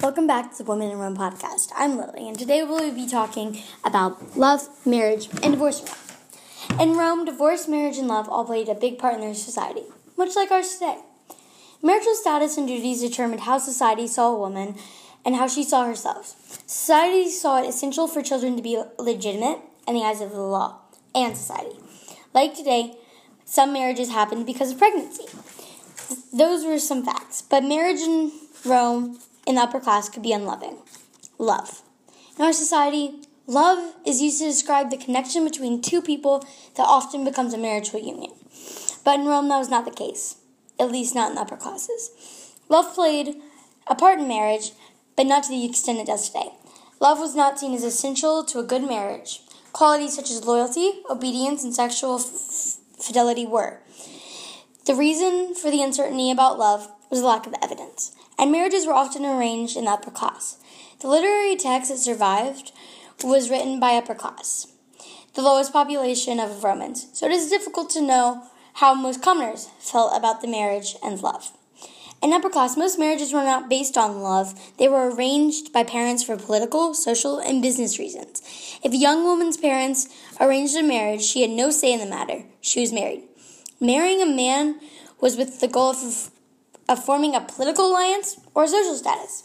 Welcome back to the Women in Rome podcast. I'm Lily, and today we'll be talking about love, marriage, and divorce. In Rome, divorce, marriage, and love all played a big part in their society, much like ours today. Marital status and duties determined how society saw a woman and how she saw herself. Society saw it essential for children to be legitimate in the eyes of the law and society. Like today, some marriages happened because of pregnancy. Those were some facts, but marriage in Rome in the upper class could be unloving. Love. In our society, love is used to describe the connection between two people that often becomes a marital union. But in Rome, that was not the case, at least not in the upper classes. Love played a part in marriage, but not to the extent it does today. Love was not seen as essential to a good marriage. Qualities such as loyalty, obedience, and sexual f- fidelity were. The reason for the uncertainty about love was the lack of evidence and marriages were often arranged in the upper class. The literary text that survived was written by upper class, the lowest population of Romans, so it is difficult to know how most commoners felt about the marriage and love. In upper class, most marriages were not based on love. They were arranged by parents for political, social, and business reasons. If a young woman's parents arranged a marriage, she had no say in the matter. She was married. Marrying a man was with the goal of of forming a political alliance or social status.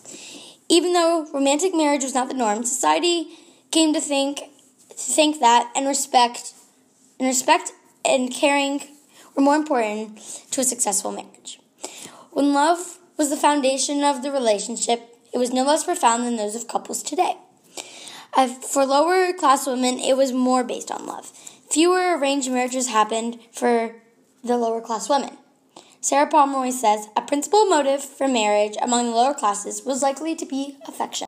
Even though romantic marriage was not the norm, society came to think to think that and respect and respect and caring were more important to a successful marriage. When love was the foundation of the relationship, it was no less profound than those of couples today. Uh, for lower class women, it was more based on love. Fewer arranged marriages happened for the lower class women. Sarah Pomeroy says a principal motive for marriage among the lower classes was likely to be affection.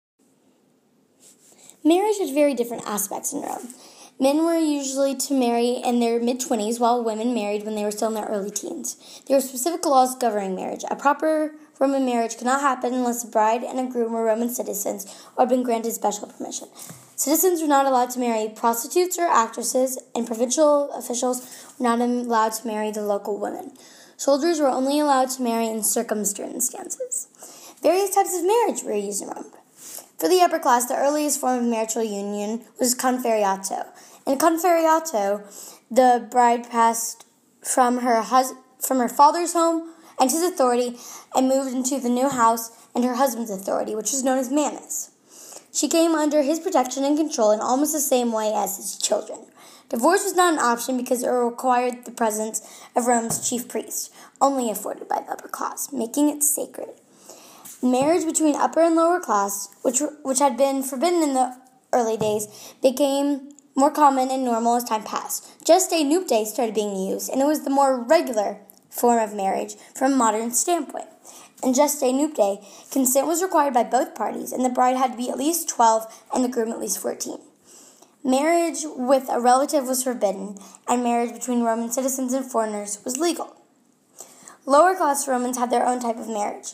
Marriage had very different aspects in Rome. Men were usually to marry in their mid 20s, while women married when they were still in their early teens. There were specific laws governing marriage. A proper Roman marriage could not happen unless the bride and a groom were Roman citizens or had been granted special permission. Citizens were not allowed to marry prostitutes or actresses, and provincial officials were not allowed to marry the local women. Soldiers were only allowed to marry in circumstances. Various types of marriage were used in Rome. For the upper class, the earliest form of marital union was confarreatio. In confarreatio, the bride passed from her hus- from her father's home and his authority and moved into the new house and her husband's authority, which was known as manus. She came under his protection and control in almost the same way as his children. Divorce was not an option because it required the presence of Rome's chief priest, only afforded by the upper class, making it sacred. Marriage between upper and lower class, which, which had been forbidden in the early days, became more common and normal as time passed. Just Gestae nuptiae started being used, and it was the more regular form of marriage from a modern standpoint. In just gestae nuptiae, consent was required by both parties, and the bride had to be at least 12 and the groom at least 14. Marriage with a relative was forbidden, and marriage between Roman citizens and foreigners was legal. Lower class Romans had their own type of marriage.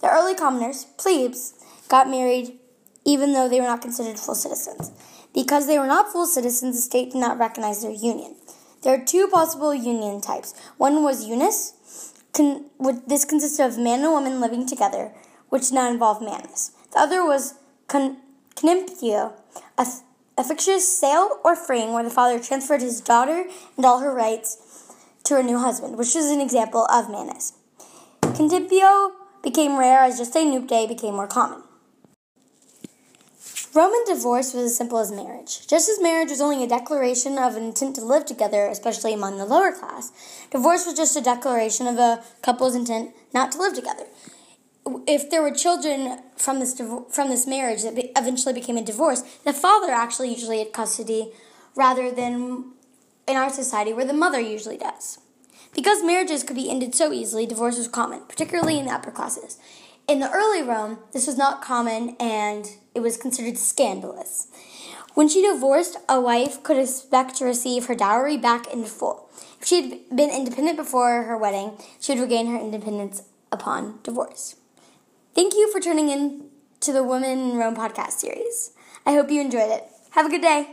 The early commoners, plebes, got married even though they were not considered full citizens. Because they were not full citizens, the state did not recognize their union. There are two possible union types. One was unus. Con- this consisted of man and woman living together, which did not involve manus. The other was con- conemptio, a th- a fictitious sale or freeing where the father transferred his daughter and all her rights to her new husband, which is an example of manus. Conemptio became rare as justae nuptiae became more common. Roman divorce was as simple as marriage. Just as marriage was only a declaration of an intent to live together, especially among the lower class, divorce was just a declaration of a couple's intent not to live together if there were children from this from this marriage that eventually became a divorce, the father actually usually had custody rather than in our society where the mother usually does. Because marriages could be ended so easily, divorce was common, particularly in the upper classes. In the early Rome, this was not common and it was considered scandalous. When she divorced, a wife could expect to receive her dowry back in full. If she had been independent before her wedding, she would regain her independence upon divorce. Thank you for tuning in to the Women in Rome podcast series. I hope you enjoyed it. Have a good day.